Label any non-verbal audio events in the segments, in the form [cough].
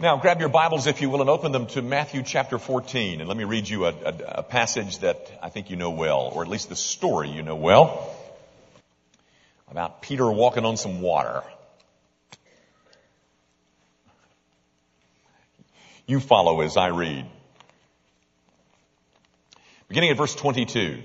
Now, grab your Bibles, if you will, and open them to Matthew chapter 14. And let me read you a, a, a, passage that I think you know well, or at least the story you know well, about Peter walking on some water. You follow as I read. Beginning at verse 22.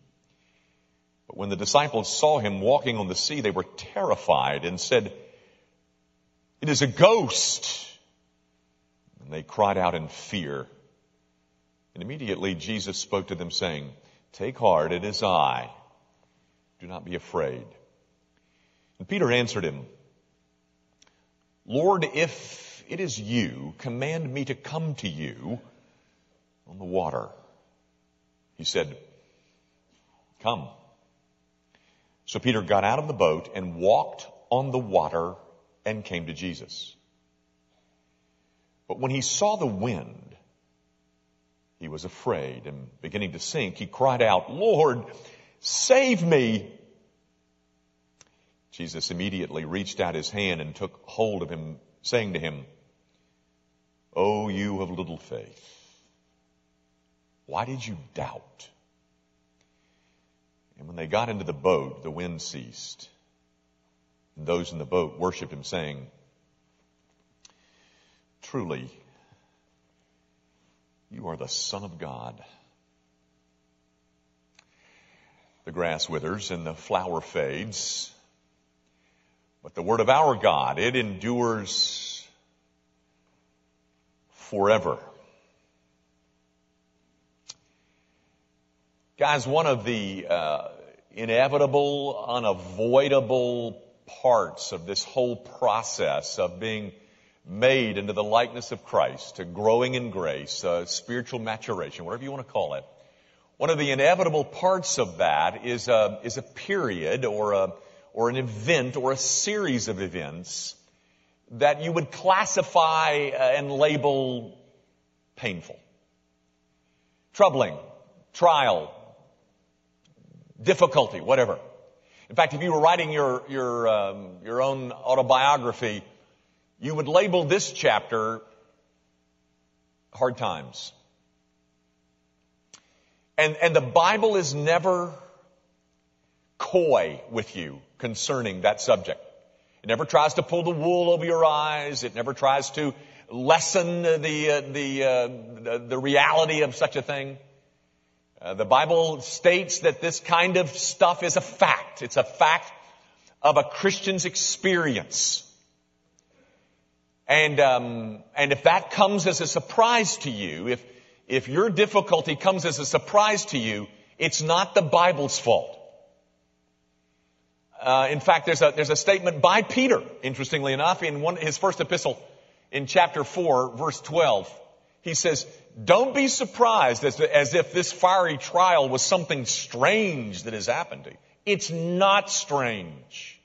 But when the disciples saw him walking on the sea, they were terrified and said, It is a ghost. And they cried out in fear. And immediately Jesus spoke to them saying, Take heart, it is I. Do not be afraid. And Peter answered him, Lord, if it is you, command me to come to you on the water. He said, Come. So Peter got out of the boat and walked on the water and came to Jesus. But when he saw the wind, he was afraid and beginning to sink, he cried out, Lord, save me. Jesus immediately reached out his hand and took hold of him, saying to him, Oh, you of little faith, why did you doubt? And when they got into the boat, the wind ceased. And those in the boat worshiped him, saying, Truly, you are the Son of God. The grass withers and the flower fades, but the word of our God, it endures forever. Guys, one of the uh, inevitable, unavoidable parts of this whole process of being made into the likeness of Christ, to growing in grace, uh, spiritual maturation, whatever you want to call it. One of the inevitable parts of that is a, is a period or a, or an event or a series of events that you would classify uh, and label painful, troubling, trial, difficulty, whatever. In fact, if you were writing your, your, um, your own autobiography, you would label this chapter hard times. And, and the Bible is never coy with you concerning that subject. It never tries to pull the wool over your eyes. It never tries to lessen the, uh, the, uh, the, the reality of such a thing. Uh, the Bible states that this kind of stuff is a fact. It's a fact of a Christian's experience. And um, and if that comes as a surprise to you, if if your difficulty comes as a surprise to you, it's not the Bible's fault. Uh, in fact, there's a there's a statement by Peter, interestingly enough, in one his first epistle, in chapter four, verse twelve. He says, don't be surprised as, as if this fiery trial was something strange that has happened to you. It's not strange.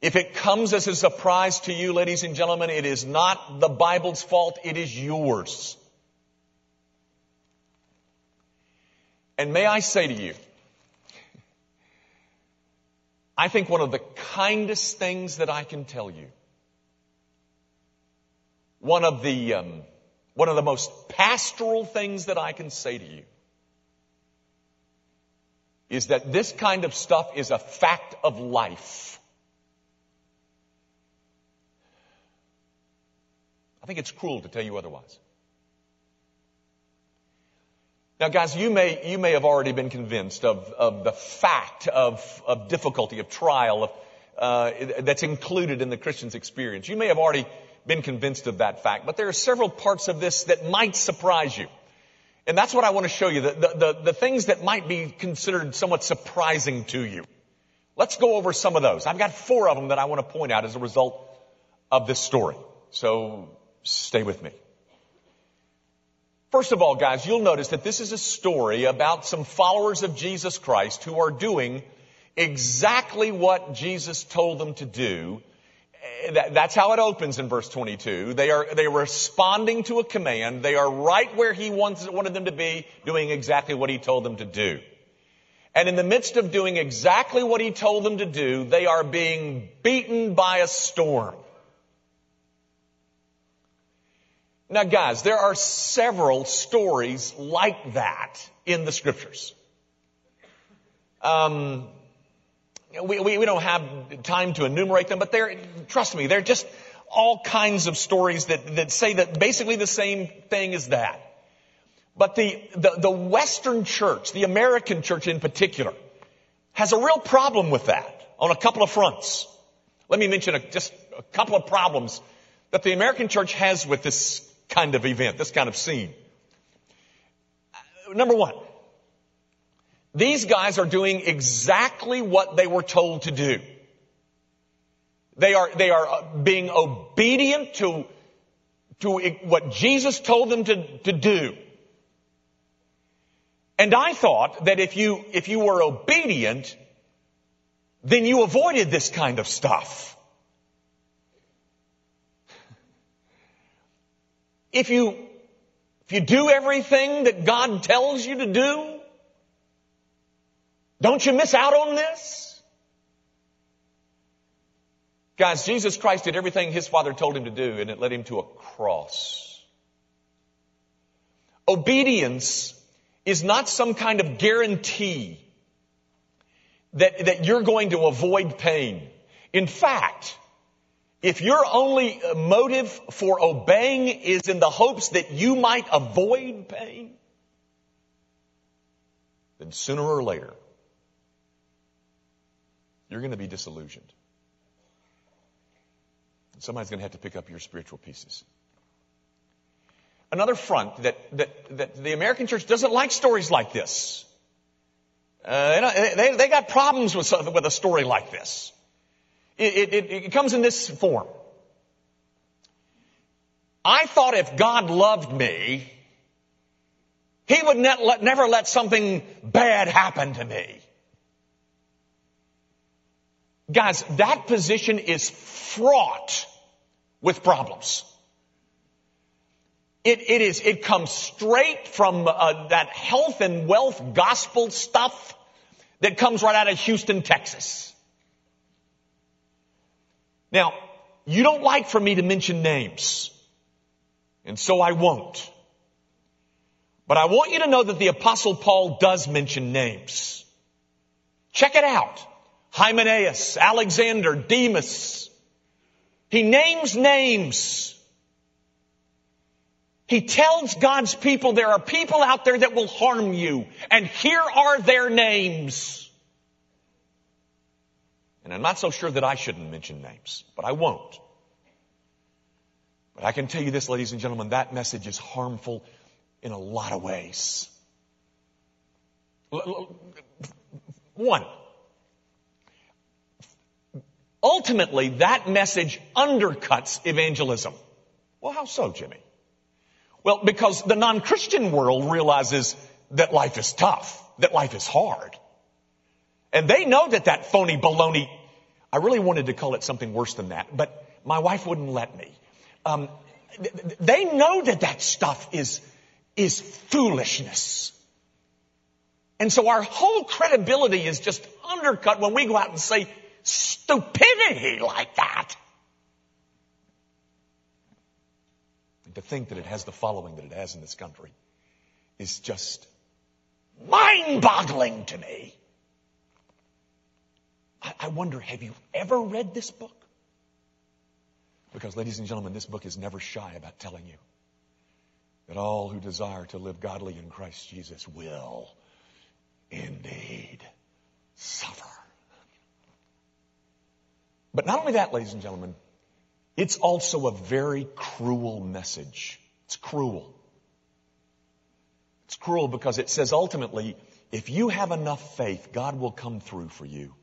If it comes as a surprise to you, ladies and gentlemen, it is not the Bible's fault, it is yours. And may I say to you, I think one of the kindest things that I can tell you one of the, um, one of the most pastoral things that I can say to you is that this kind of stuff is a fact of life. I think it's cruel to tell you otherwise. Now, guys, you may, you may have already been convinced of, of the fact of, of difficulty, of trial, of, uh, that's included in the Christian's experience. You may have already been convinced of that fact, but there are several parts of this that might surprise you. And that's what I want to show you, the, the, the, the things that might be considered somewhat surprising to you. Let's go over some of those. I've got four of them that I want to point out as a result of this story. So stay with me. First of all, guys, you'll notice that this is a story about some followers of Jesus Christ who are doing exactly what Jesus told them to do. That's how it opens in verse 22. They are, they are responding to a command. They are right where he wants, wanted them to be, doing exactly what he told them to do. And in the midst of doing exactly what he told them to do, they are being beaten by a storm. Now guys, there are several stories like that in the scriptures. Um, we, we, we don't have time to enumerate them, but they're, trust me, they're just all kinds of stories that, that say that basically the same thing as that. But the, the, the Western church, the American church in particular, has a real problem with that on a couple of fronts. Let me mention a, just a couple of problems that the American church has with this kind of event, this kind of scene. Number one, these guys are doing exactly what they were told to do. They are, they are uh, being obedient to, to what Jesus told them to, to do. And I thought that if you, if you were obedient, then you avoided this kind of stuff. If you, if you do everything that God tells you to do, don't you miss out on this? Guys, Jesus Christ did everything His Father told Him to do and it led Him to a cross. Obedience is not some kind of guarantee that, that you're going to avoid pain. In fact, if your only motive for obeying is in the hopes that you might avoid pain, then sooner or later, you're going to be disillusioned. Somebody's going to have to pick up your spiritual pieces. Another front that, that, that the American church doesn't like stories like this. Uh, they, they got problems with, with a story like this. It, it, it comes in this form. I thought if God loved me, He would let, never let something bad happen to me. Guys, that position is fraught with problems. It, it is, it comes straight from uh, that health and wealth gospel stuff that comes right out of Houston, Texas. Now, you don't like for me to mention names, and so I won't. But I want you to know that the apostle Paul does mention names. Check it out. Hymenaeus, Alexander, Demas. He names names. He tells God's people there are people out there that will harm you, and here are their names. And I'm not so sure that I shouldn't mention names, but I won't. But I can tell you this, ladies and gentlemen, that message is harmful in a lot of ways. One, ultimately that message undercuts evangelism. Well, how so, Jimmy? Well, because the non-Christian world realizes that life is tough, that life is hard. And they know that that phony baloney, I really wanted to call it something worse than that, but my wife wouldn't let me. Um, they know that that stuff is, is foolishness. And so our whole credibility is just undercut when we go out and say stupidity like that. And to think that it has the following that it has in this country is just mind boggling to me. I, I wonder, have you ever read this book? Because, ladies and gentlemen, this book is never shy about telling you that all who desire to live godly in Christ Jesus will indeed suffer. But not only that, ladies and gentlemen, it's also a very cruel message. It's cruel. It's cruel because it says ultimately, if you have enough faith, God will come through for you.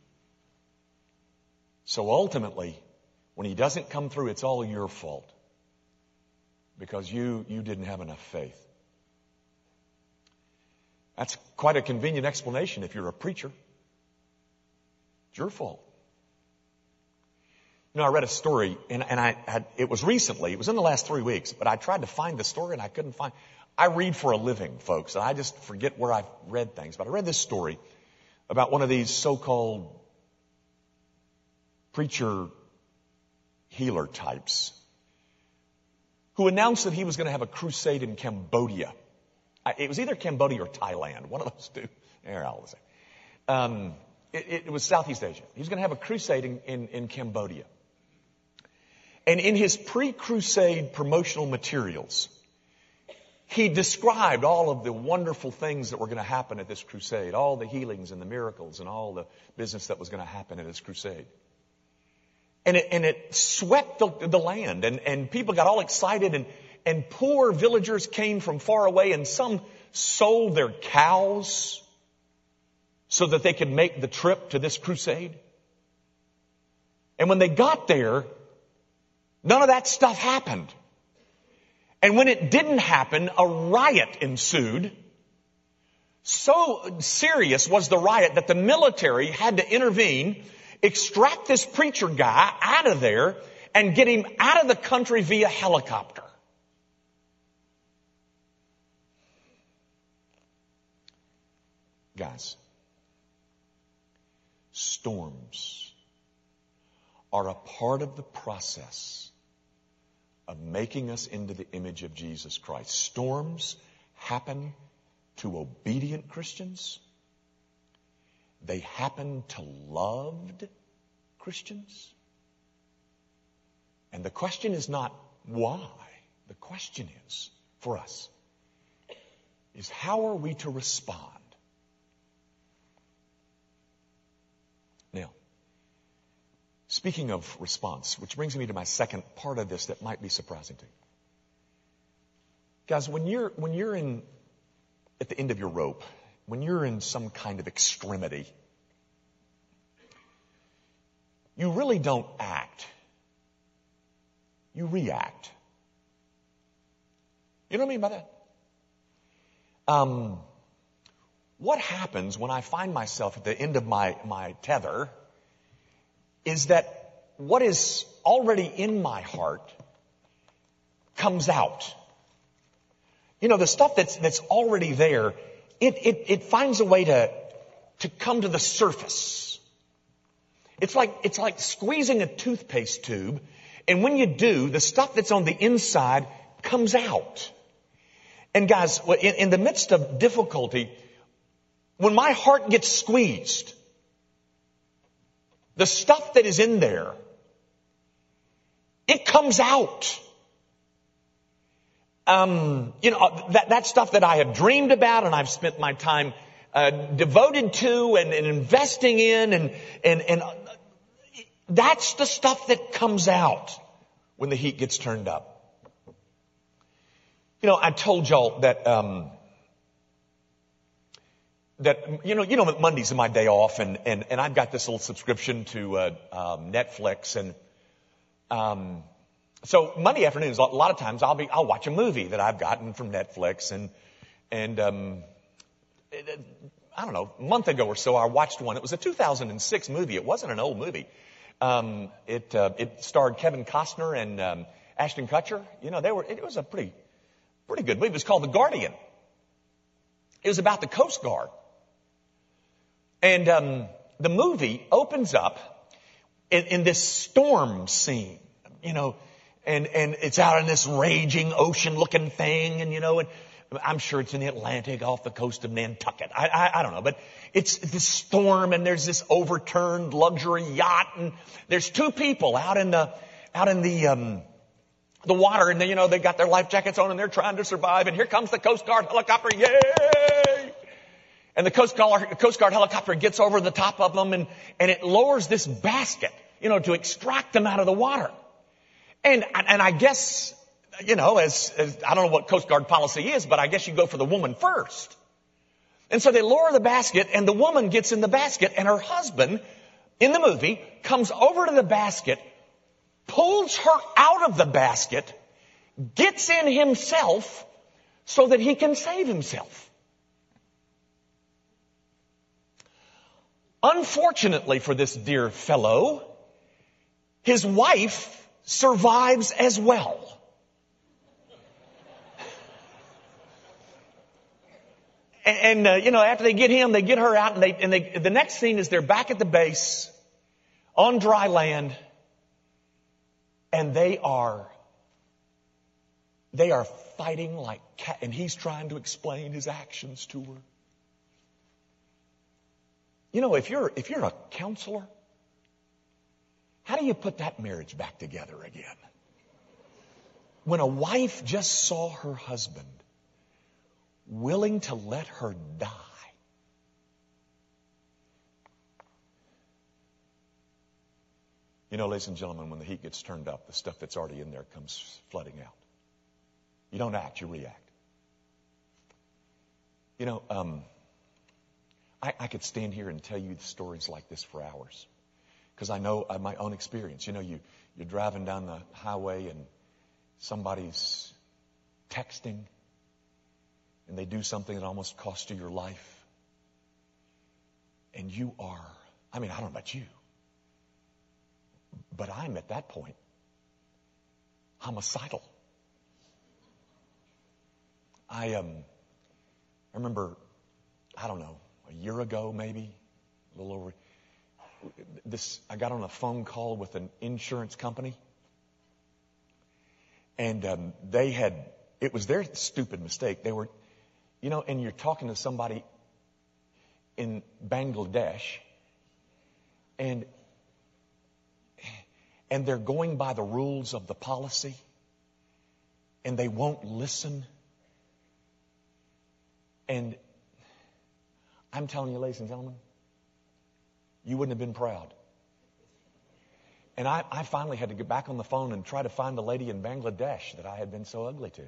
So ultimately, when he doesn't come through, it's all your fault. Because you, you didn't have enough faith. That's quite a convenient explanation if you're a preacher. It's your fault. You know, I read a story, and, and I had, it was recently, it was in the last three weeks, but I tried to find the story and I couldn't find. I read for a living, folks, and I just forget where I've read things. But I read this story about one of these so-called preacher healer types who announced that he was going to have a crusade in Cambodia. It was either Cambodia or Thailand, one of those two. [laughs] There, I'll say. Um, it, it, was Southeast Asia. He was going to have a crusade in, in, in Cambodia. And in his pre-crusade promotional materials, he described all of the wonderful things that were going to happen at this crusade, all the healings and the miracles and all the business that was going to happen at this crusade. And it, and it swept the, the land and, and people got all excited and, and poor villagers came from far away and some sold their cows so that they could make the trip to this crusade. And when they got there, None of that stuff happened. And when it didn't happen, a riot ensued. So serious was the riot that the military had to intervene, extract this preacher guy out of there, and get him out of the country via helicopter. Guys, storms are a part of the process of making us into the image of Jesus Christ. Storms happen to obedient Christians. They happen to loved Christians. And the question is not why. The question is, for us, is how are we to respond? Now, Speaking of response, which brings me to my second part of this that might be surprising to you. Guys, when you're, when you're in, at the end of your rope, when you're in some kind of extremity, you really don't act. You react. You know what I mean by that? Um, what happens when I find myself at the end of my, my tether is that what is already in my heart comes out. You know, the stuff that's, that's already there, it, it, it finds a way to, to come to the surface. It's like, it's like squeezing a toothpaste tube, and when you do, the stuff that's on the inside comes out. And guys, in, in the midst of difficulty, when my heart gets squeezed, the stuff that is in there, comes out. Um, you know, that, that stuff that I have dreamed about and I've spent my time uh, devoted to and, and, investing in and, and, and uh, that's the stuff that comes out when the heat gets turned up. You know, I told y'all that, um, that you know you know Monday's are my day off and and and I've got this little subscription to uh, um, Netflix and um, so Monday afternoons a lot of times I'll be I'll watch a movie that I've gotten from Netflix and and um, it, I don't know a month ago or so I watched one. It was a 2006 movie. It wasn't an old movie. Um, it uh, it starred Kevin Costner and um, Ashton Kutcher. You know they were it was a pretty pretty good movie. It was called The Guardian. It was about the Coast Guard. And um, the movie opens up in, in this storm scene, you know, and and it's out in this raging ocean-looking thing, and you know, and I'm sure it's in the Atlantic off the coast of Nantucket. I, I, I don't know, but it's this storm, and there's this overturned luxury yacht, and there's two people out in the out in the um, the water, and they, you know they got their life jackets on, and they're trying to survive, and here comes the Coast Guard helicopter, yay! And the Coast Guard, Coast Guard helicopter gets over the top of them and, and it lowers this basket, you know, to extract them out of the water. And, and I guess, you know, as, as, I don't know what Coast Guard policy is, but I guess you go for the woman first. And so they lower the basket and the woman gets in the basket and her husband in the movie comes over to the basket, pulls her out of the basket, gets in himself so that he can save himself. Unfortunately for this dear fellow, his wife survives as well. And, uh, you know, after they get him, they get her out, and they, and they, the next scene is they're back at the base on dry land, and they are, they are fighting like cat, and he's trying to explain his actions to her. You know, if you're, if you're a counselor, how do you put that marriage back together again? When a wife just saw her husband willing to let her die. You know, ladies and gentlemen, when the heat gets turned up, the stuff that's already in there comes flooding out. You don't act, you react. You know, um, I, I could stand here and tell you stories like this for hours because I know uh, my own experience. You know, you, you're driving down the highway and somebody's texting and they do something that almost costs you your life. And you are, I mean, I don't know about you, but I'm at that point homicidal. I um, I remember, I don't know, a year ago maybe, a little over. This I got on a phone call with an insurance company, and um, they had it was their stupid mistake. They were you know, and you're talking to somebody in Bangladesh and and they're going by the rules of the policy and they won't listen. And I'm telling you, ladies and gentlemen, you wouldn't have been proud. And I, I finally had to get back on the phone and try to find the lady in Bangladesh that I had been so ugly to.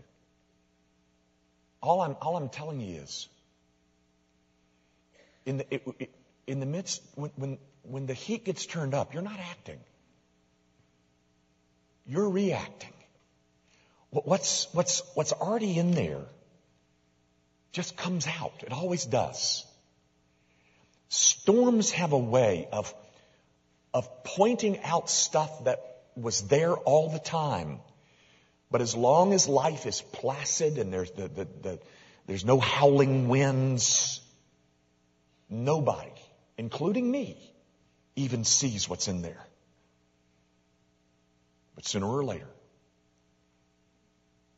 All I'm, all I'm telling you is, in the, it, it, in the midst, when, when, when the heat gets turned up, you're not acting. You're reacting. What's, what's, what's already in there just comes out. It always does. Storms have a way of, of pointing out stuff that was there all the time but as long as life is placid and there's, the, the, the, there's no howling winds, nobody, including me, even sees what's in there. But sooner or later,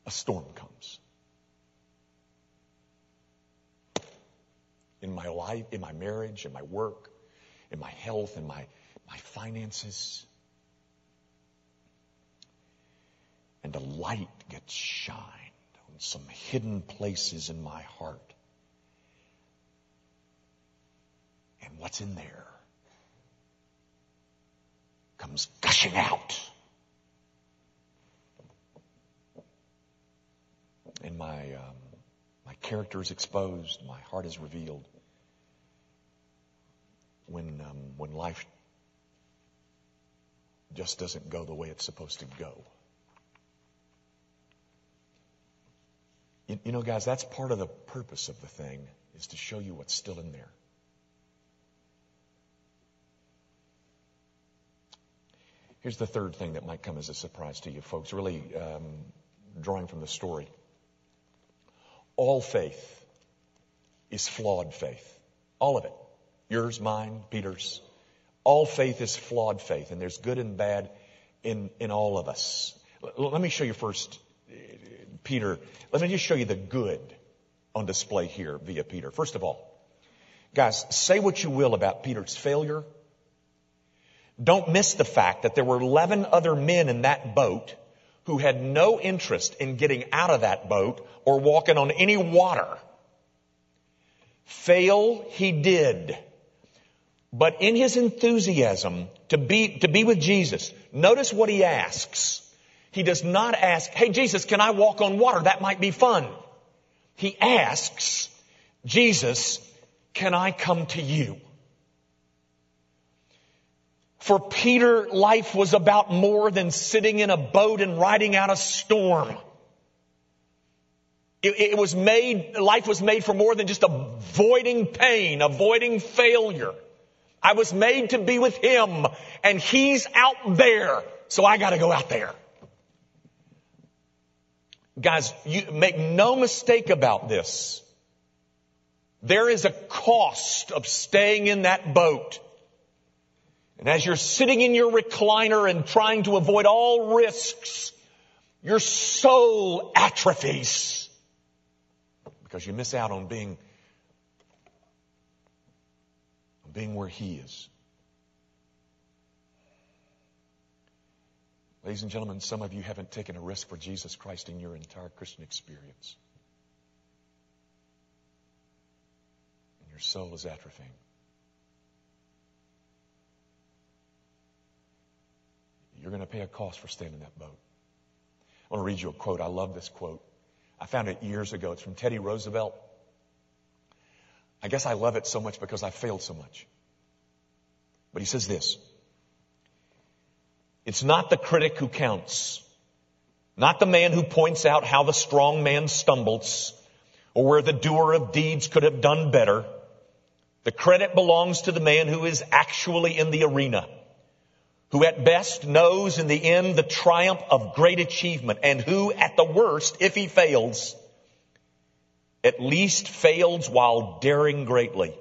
a storm comes. In my life, in my marriage, in my work, in my health, in my, my finances. and a light gets shined on some hidden places in my heart. And what's in there comes gushing out. In my, um, my character is exposed, my heart is revealed. When, um, when life just doesn't go the way it's supposed to go. You, you know, guys, that's part of the purpose of the thing, is to show you what's still in there. Here's the third thing that might come as a surprise to you folks, really um, drawing from the story. All faith is flawed faith. All of it. Yours, mine, Peter's. All faith is flawed faith, and there's good and bad in, in all of us. L- let me show you first Peter, let me just show you the good on display here via Peter. First of all, guys, say what you will about Peter's failure. Don't miss the fact that there were 11 other men in that boat who had no interest in getting out of that boat or walking on any water. Fail he did. But in his enthusiasm to be, to be with Jesus, notice what he asks. He does not ask, hey Jesus, can I walk on water? That might be fun. He asks, Jesus, can I come to you? For Peter, life was about more than sitting in a boat and riding out a storm. It, it, was made, life was made for more than just avoiding pain, avoiding failure. I was made to be with Him and He's out there, so I gotta go out there. Guys, you make no mistake about this. There is a cost of staying in that boat. And as you're sitting in your recliner and trying to avoid all risks, your soul atrophies because you miss out on being on being where he is. Ladies and gentlemen, some of you haven't taken a risk for Jesus Christ in your entire Christian experience. And your soul is atrophying. You're going to pay a cost for staying in that boat. I want to read you a quote. I love this quote. I found it years ago. It's from Teddy Roosevelt. I guess I love it so much because I failed so much. But he says this. It's not the critic who counts. Not the man who points out how the strong man stumbles or where the doer of deeds could have done better. The credit belongs to the man who is actually in the arena who at best knows in the end the triumph of great achievement and who at the worst, if he fails, at least fails while daring greatly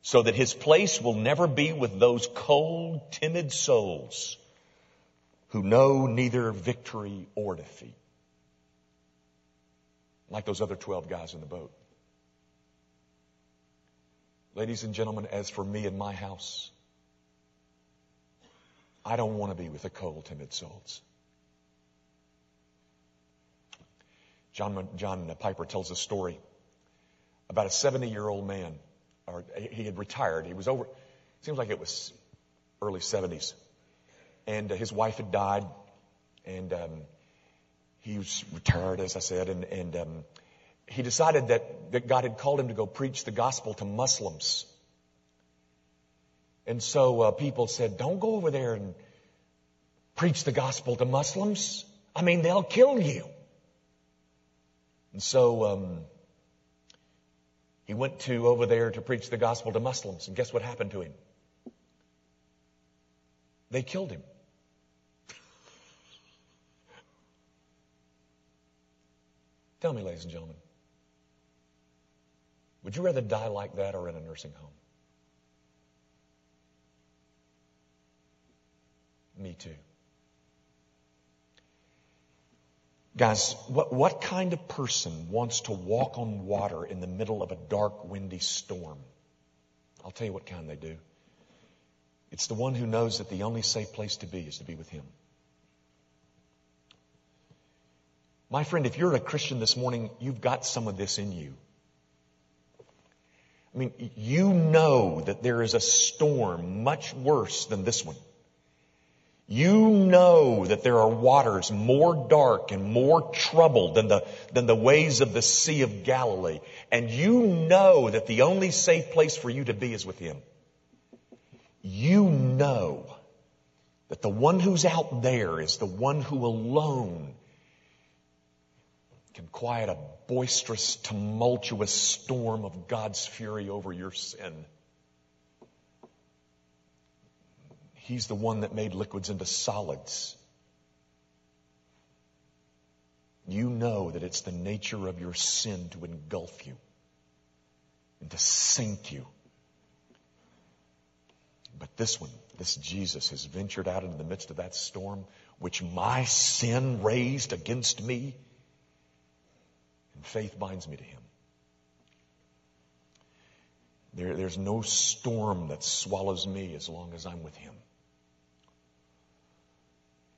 so that his place will never be with those cold, timid souls who know neither victory or defeat. Like those other 12 guys in the boat. Ladies and gentlemen, as for me and my house, I don't want to be with the cold, timid souls. John, John Piper tells a story about a 70 year old man, or he had retired. He was over, seems like it was early 70s. And uh, his wife had died, and um, he was retired, as I said, and, and um, he decided that, that God had called him to go preach the gospel to Muslims. And so uh, people said, don't go over there and preach the gospel to Muslims. I mean, they'll kill you. And so um, he went to over there to preach the gospel to Muslims. And guess what happened to him? They killed him. Tell me, ladies and gentlemen, would you rather die like that or in a nursing home? Me too. Guys, what, what kind of person wants to walk on water in the middle of a dark, windy storm? I'll tell you what kind they do. It's the one who knows that the only safe place to be is to be with Him. My friend, if you're a Christian this morning, you've got some of this in you. I mean, you know that there is a storm much worse than this one. You know that there are waters more dark and more troubled than the, than the ways of the Sea of Galilee. And you know that the only safe place for you to be is with Him. You know that the one who's out there is the one who alone can quiet a boisterous, tumultuous storm of God's fury over your sin. He's the one that made liquids into solids. You know that it's the nature of your sin to engulf you and to sink you. But this one, this Jesus has ventured out into the midst of that storm which my sin raised against me. And faith binds me to him. There, there's no storm that swallows me as long as I'm with him.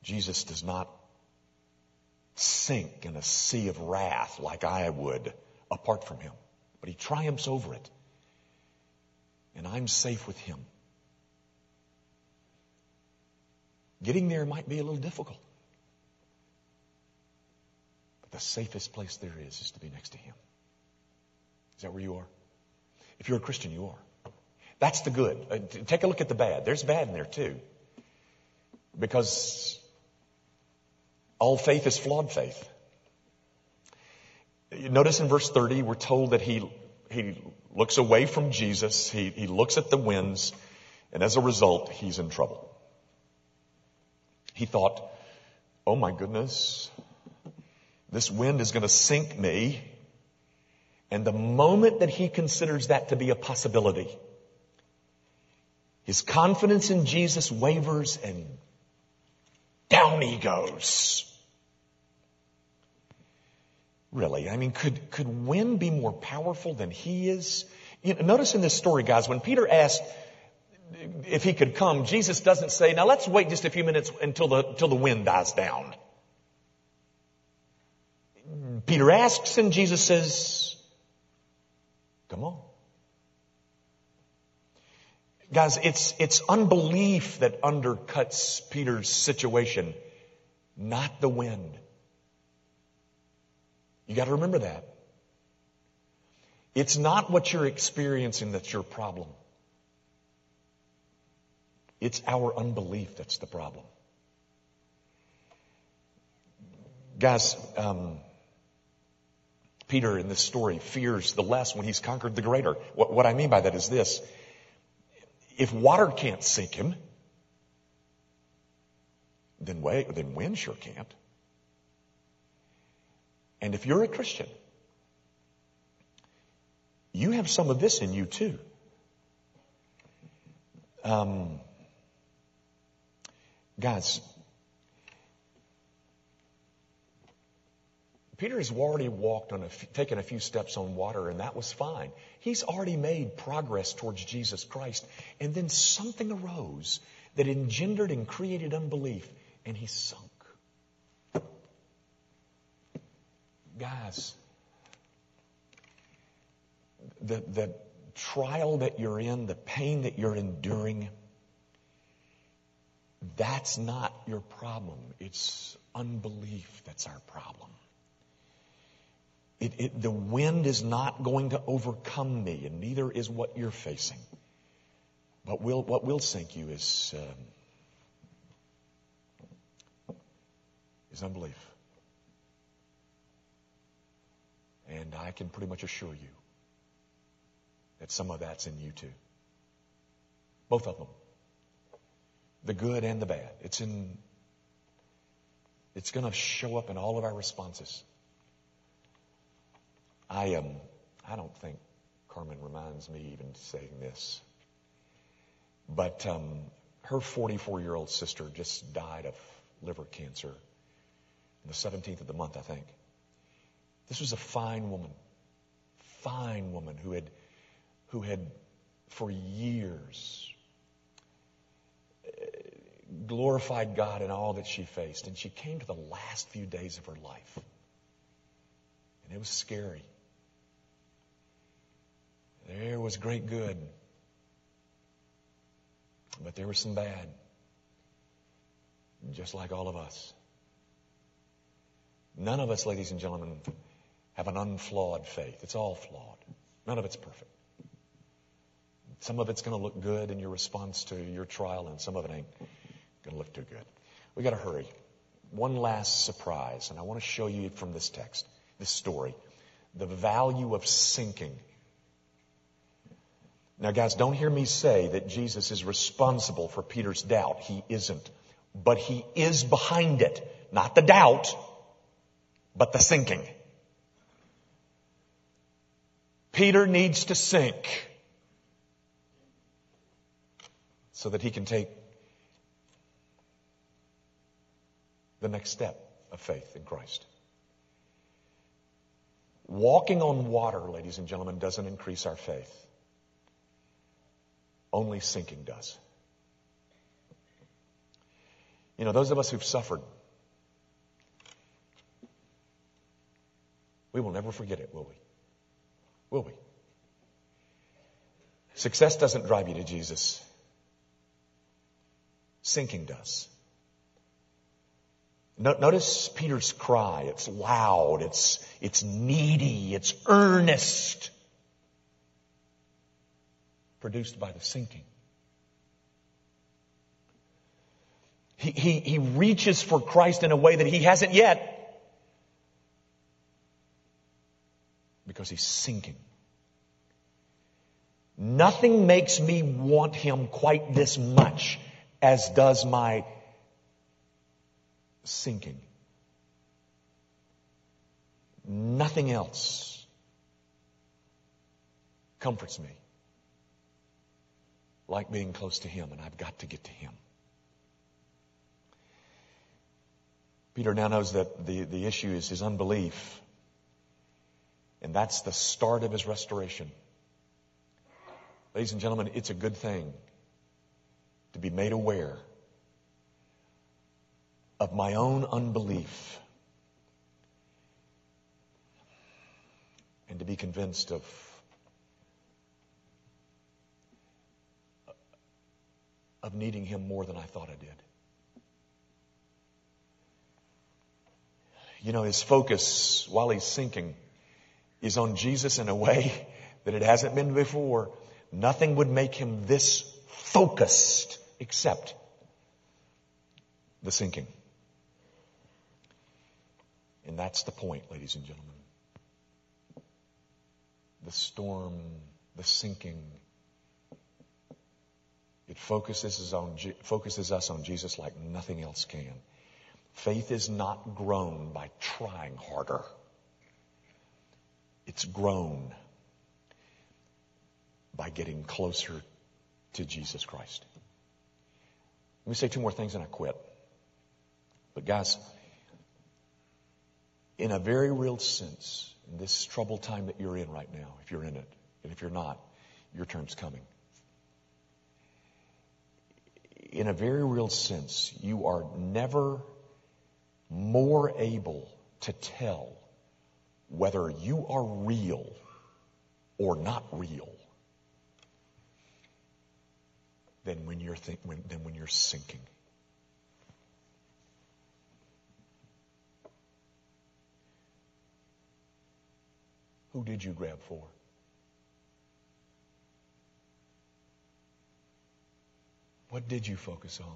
Jesus does not sink in a sea of wrath like I would apart from him, but he triumphs over it. And I'm safe with him. Getting there might be a little difficult. But the safest place there is is to be next to him. Is that where you are? If you're a Christian, you are. That's the good. Uh, take a look at the bad. There's bad in there too. Because all faith is flawed faith. Notice in verse 30, we're told that he, he looks away from Jesus. He, he looks at the winds. And as a result, he's in trouble. He thought, oh my goodness, this wind is going to sink me. And the moment that he considers that to be a possibility, his confidence in Jesus wavers and down he goes. Really, I mean, could, could wind be more powerful than he is? You know, notice in this story, guys, when Peter asked if he could come, Jesus doesn't say, now let's wait just a few minutes until the, until the wind dies down. Peter asks and Jesus says, come on. Guys, it's, it's unbelief that undercuts Peter's situation, not the wind. You gotta remember that. It's not what you're experiencing that's your problem. It's our unbelief that's the problem. Guys, um, Peter in this story fears the less when he's conquered the greater. What, what I mean by that is this. If water can't sink him, then, way, then wind sure can't. And if you're a Christian, you have some of this in you too. Um, guys, Peter has already walked on a, taken a few steps on water and that was fine. He's already made progress towards Jesus Christ. And then something arose that engendered and created unbelief and he sunk. Guys, the, the trial that you're in, the pain that you're enduring, that's not your problem. It's unbelief that's our problem. It, it, the wind is not going to overcome me, and neither is what you're facing. But will, what will sink you is, um, is unbelief. And I can pretty much assure you that some of that's in you too. Both of them. The good and the bad. It's in, it's going to show up in all of our responses. I um, I don't think Carmen reminds me even saying this, but um, her 44 year old sister just died of liver cancer on the 17th of the month, I think. This was a fine woman, fine woman who had, who had for years uh, glorified God in all that she faced. And she came to the last few days of her life. And it was scary. There was great good, but there was some bad, just like all of us. None of us, ladies and gentlemen, have an unflawed faith. It's all flawed. None of it's perfect. Some of it's going to look good in your response to your trial, and some of it ain't going to look too good. We got to hurry. One last surprise, and I want to show you from this text, this story, the value of sinking now, guys, don't hear me say that Jesus is responsible for Peter's doubt. He isn't. But he is behind it. Not the doubt, but the sinking. Peter needs to sink so that he can take the next step of faith in Christ. Walking on water, ladies and gentlemen, doesn't increase our faith. Only sinking does. You know, those of us who've suffered, we will never forget it, will we? Will we? Success doesn't drive you to Jesus. Sinking does. Notice Peter's cry. It's loud. It's, it's needy. It's earnest. Produced by the sinking. He, he, he reaches for Christ in a way that he hasn't yet because he's sinking. Nothing makes me want him quite this much as does my sinking. Nothing else comforts me like being close to him, and I've got to get to him. Peter now knows that the, the issue is his unbelief. And that's the start of his restoration. Ladies and gentlemen, it's a good thing to be made aware of my own unbelief and to be convinced of of needing him more than I thought I did. You know, his focus while he's sinking is on Jesus in a way that it hasn't been before. Nothing would make him this focused except the sinking. And that's the point, ladies and gentlemen. The storm, the sinking, it focuses us on, focuses us on Jesus like nothing else can. Faith is not grown by trying harder. It's grown by getting closer to Jesus Christ. Let me say two more things and I quit. But guys, in a very real sense, in this troubled time that you're in right now, if you're in it, and if you're not, your turn's coming. In a very real sense, you are never more able to tell whether you are real or not real than when you're, when, than when you're sinking. Who did you grab for? What did you focus on?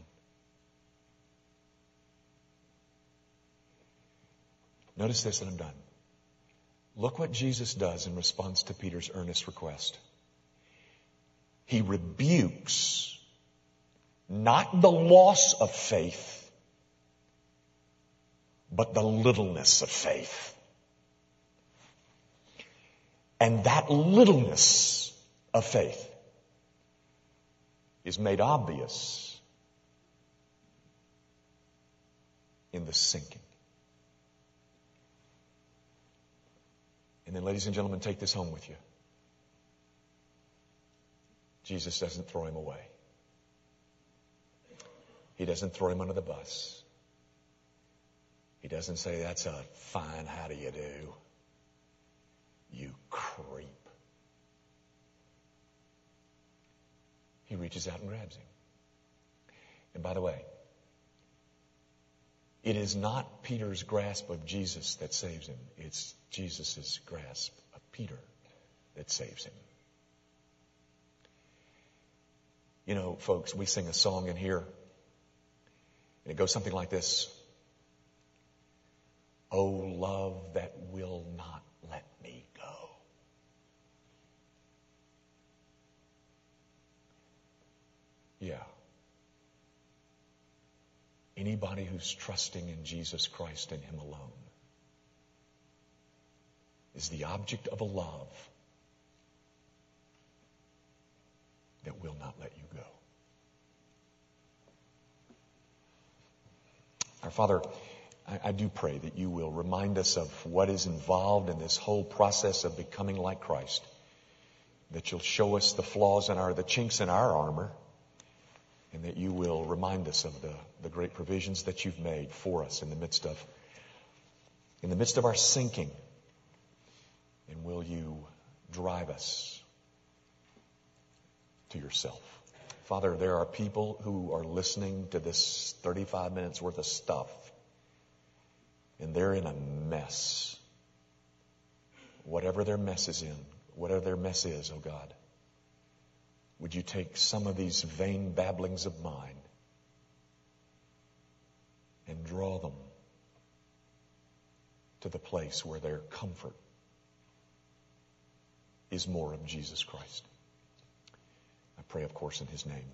Notice this and I'm done. Look what Jesus does in response to Peter's earnest request. He rebukes not the loss of faith, but the littleness of faith. And that littleness of faith is made obvious in the sinking. And then, ladies and gentlemen, take this home with you. Jesus doesn't throw him away. He doesn't throw him under the bus. He doesn't say, that's a fine, how do you do? You creep. He reaches out and grabs him. And by the way, it is not Peter's grasp of Jesus that saves him. It's Jesus' grasp of Peter that saves him. You know, folks, we sing a song in here, and it goes something like this. Oh, love that will not let me go. Yeah. Anybody who's trusting in Jesus Christ and Him alone is the object of a love that will not let you go. Our Father, I, I, do pray that you will remind us of what is involved in this whole process of becoming like Christ. That you'll show us the flaws in our, the chinks in our armor, and that you will remind us of the, the great provisions that you've made for us in the midst of, in the midst of our sinking. And will you drive us to yourself? Father, there are people who are listening to this 35 minutes worth of stuff, and they're in a mess. Whatever their mess is in, whatever their mess is, oh God, would you take some of these vain babblings of mine and draw them to the place where their comfort is more of Jesus Christ. I pray, of course, in his name.